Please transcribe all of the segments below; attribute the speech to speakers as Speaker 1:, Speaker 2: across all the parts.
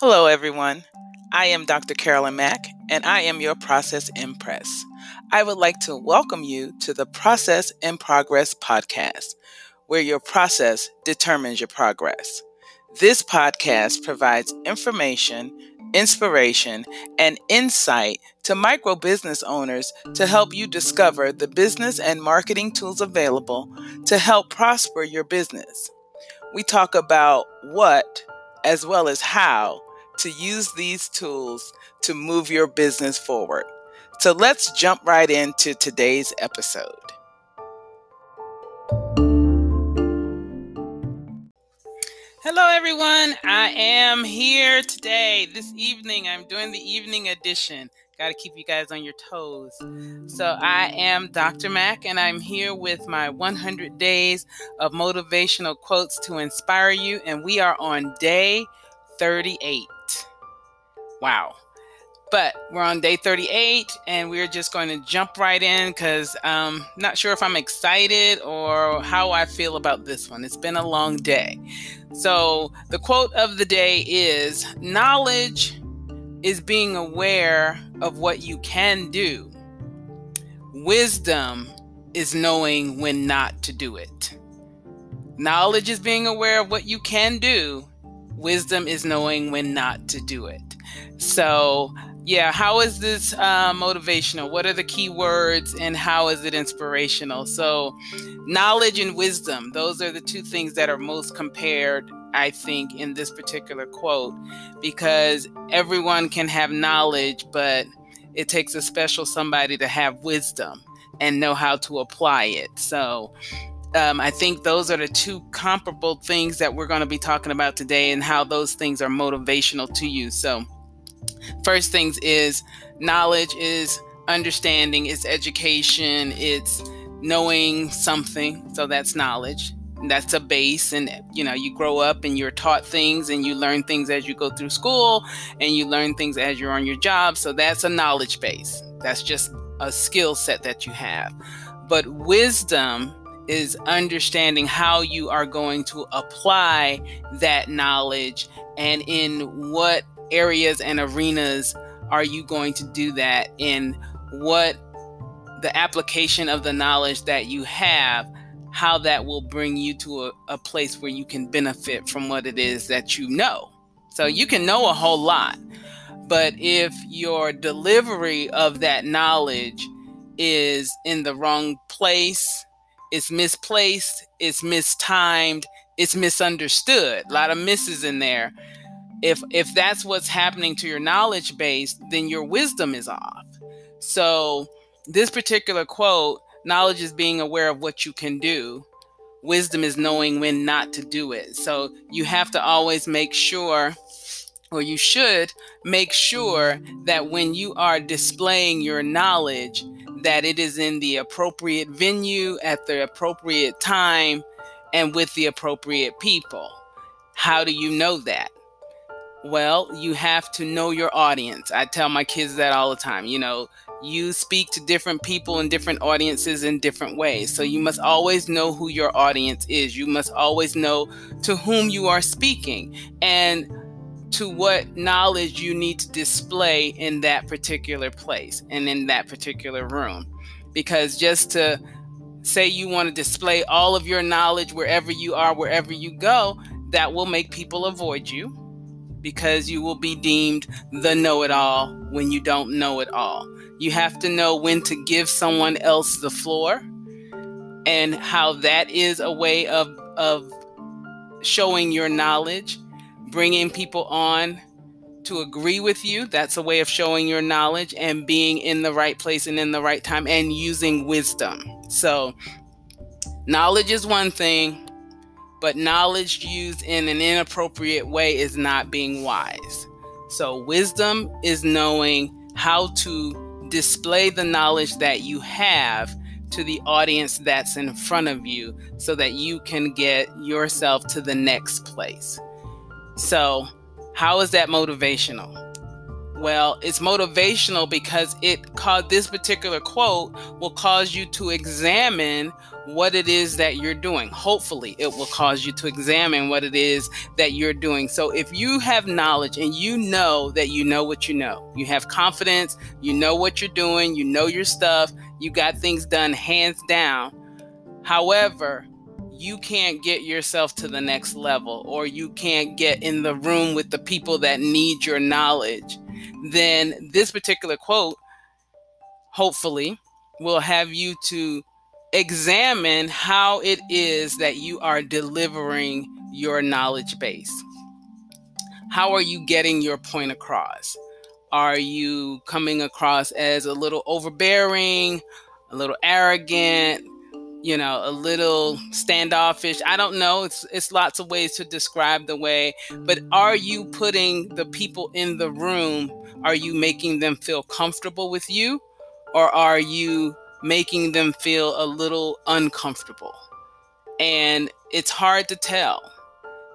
Speaker 1: Hello, everyone. I am Dr. Carolyn Mack, and I am your Process Impress. I would like to welcome you to the Process in Progress podcast, where your process determines your progress. This podcast provides information, inspiration, and insight to micro business owners to help you discover the business and marketing tools available to help prosper your business. We talk about what, as well as how, to use these tools to move your business forward. So let's jump right into today's episode. Hello, everyone. I am here today, this evening. I'm doing the evening edition. Got to keep you guys on your toes. So, I am Dr. Mack, and I'm here with my 100 days of motivational quotes to inspire you. And we are on day 38. Wow. But we're on day 38 and we're just going to jump right in because I'm um, not sure if I'm excited or how I feel about this one. It's been a long day. So, the quote of the day is Knowledge is being aware of what you can do, wisdom is knowing when not to do it. Knowledge is being aware of what you can do, wisdom is knowing when not to do it. So, yeah, how is this uh, motivational? What are the key words and how is it inspirational? So, knowledge and wisdom, those are the two things that are most compared, I think, in this particular quote, because everyone can have knowledge, but it takes a special somebody to have wisdom and know how to apply it. So, um, I think those are the two comparable things that we're going to be talking about today and how those things are motivational to you. So, first things is knowledge is understanding, it's education, it's knowing something. So that's knowledge. That's a base, and you know, you grow up and you're taught things and you learn things as you go through school and you learn things as you're on your job. So that's a knowledge base. That's just a skill set that you have. But wisdom is understanding how you are going to apply that knowledge and in what areas and arenas are you going to do that in what the application of the knowledge that you have how that will bring you to a, a, place where you can benefit from what it is that you know. So you can know a whole lot but if your delivery of that knowledge is in the wrong place it's misplaced it's mistimed it's misunderstood. A lot of misses in there. If if that's what's happening to your knowledge base then your wisdom is off. So this particular quote knowledge is being aware of what you can do. Wisdom is knowing when not to do it. So you have to always make sure or you should make sure that when you are displaying your knowledge that it is in the appropriate venue at the appropriate time and with the appropriate people how do you know that well, you have to know your audience. I tell my kids that all the time. You know, you speak to different people and different audiences in different ways. So you must always know who your audience is. You must always know to whom you are speaking and to what knowledge you need to display in that particular place and in that particular room. Because just to say you want to display all of your knowledge wherever you are, wherever you go, that will make people avoid you because you will be deemed the know it all when you don't know it all. You have to know when to give someone else the floor and how that is a way of, of showing your knowledge, bringing people on to agree with you. That's a way of showing your knowledge and being in the right place and in the right time and using wisdom. So, knowledge is one thing, but knowledge used in an inappropriate way is not being wise. So, wisdom is knowing how to display the knowledge that you have to the audience that's in front of you so that you can get yourself to the next place. So, how is that motivational? Well, it's motivational because it called this particular quote will cause you to examine what it is that you're doing. Hopefully, it will cause you to examine what it is that you're doing. So, if you have knowledge and you know that you know what you know, you have confidence, you know what you're doing, you know your stuff, you got things done hands down. However, you can't get yourself to the next level or you can't get in the room with the people that need your knowledge then this particular quote, hopefully, will have you to examine how it is that you are delivering your knowledge base. How are you getting your point across? Are you coming across as a little overbearing, a little arrogant, you know, a little standoffish. I don't know. It's it's lots of ways to describe the way, but are you putting the people in the room, are you making them feel comfortable with you or are you making them feel a little uncomfortable? And it's hard to tell.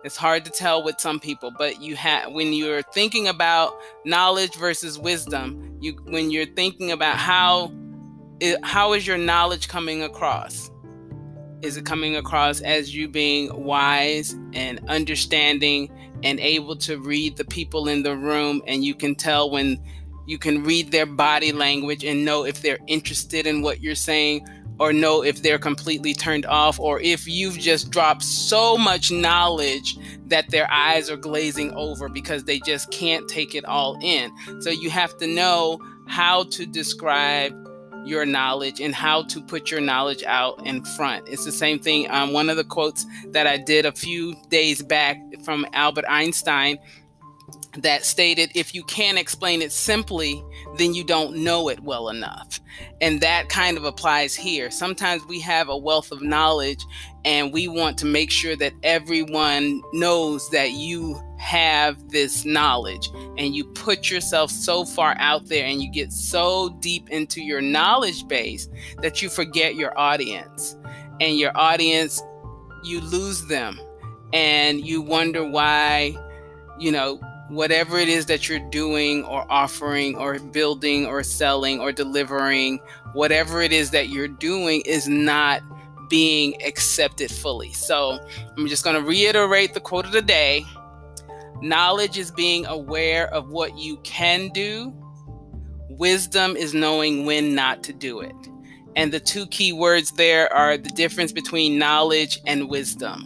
Speaker 1: It's hard to tell with some people, but you have when you're thinking about knowledge versus wisdom, you when you're thinking about how how is your knowledge coming across? Is it coming across as you being wise and understanding and able to read the people in the room? And you can tell when you can read their body language and know if they're interested in what you're saying or know if they're completely turned off or if you've just dropped so much knowledge that their eyes are glazing over because they just can't take it all in. So you have to know how to describe your knowledge and how to put your knowledge out in front. It's the same thing. Um, one of the quotes that I did a few days back from Albert Einstein that stated if you can't explain it simply, then you don't know it well enough. And that kind of applies here. Sometimes we have a wealth of knowledge and we want to make sure that everyone knows that you have this knowledge and you put yourself so far out there and you get so deep into your knowledge base that you forget your audience. And your audience you lose them and you wonder why you know whatever it is that you're doing or offering or building or selling or delivering whatever it is that you're doing is not being accepted fully. So i'm just going to reiterate the quote of the day Knowledge is being aware of what you can do. Wisdom is knowing when not to do it. And the two key words there are the difference between knowledge and wisdom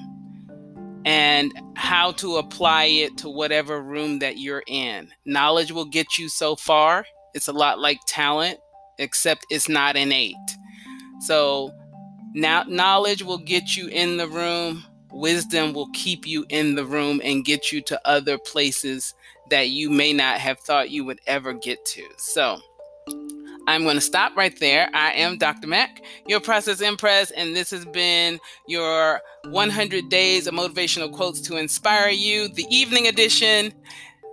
Speaker 1: and how to apply it to whatever room that you're in. Knowledge will get you so far. It's a lot like talent, except it's not innate. So, now knowledge will get you in the room wisdom will keep you in the room and get you to other places that you may not have thought you would ever get to. So, I'm going to stop right there. I am Dr. Mack, your process impress, and this has been your 100 days of motivational quotes to inspire you, the evening edition,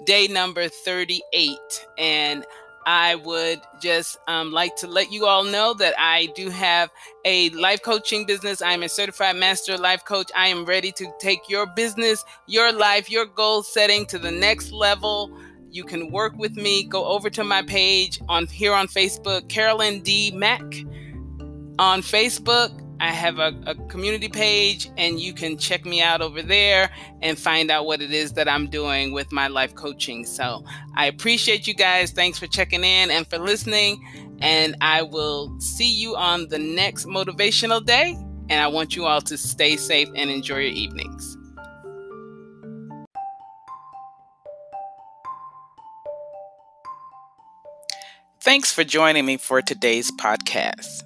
Speaker 1: day number 38. And I would just um, like to let you all know that I do have a life coaching business. I'm a certified master life coach. I am ready to take your business, your life, your goal setting to the next level. You can work with me. Go over to my page on here on Facebook, Carolyn D. Mack on Facebook I have a, a, community page, and you can check me out over there and find out what it is that I'm doing with my life coaching. So I appreciate you guys. Thanks for checking in and for listening. And I will see you on the next motivational day. And I want you all to stay safe and enjoy your evenings. Thanks for joining me for today's podcast.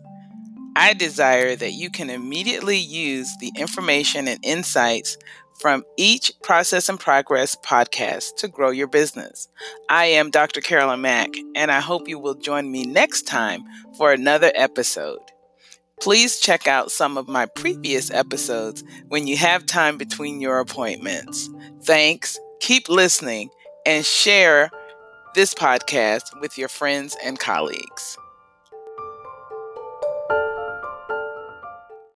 Speaker 1: I desire that you can immediately use the information and insights from each Process in Progress podcast to grow your business. I am Dr. Carolyn Mack, and I hope you will join me next time for another episode. Please check out some of my previous episodes when you have time between your appointments. Thanks, keep listening, and share this podcast with your friends and colleagues.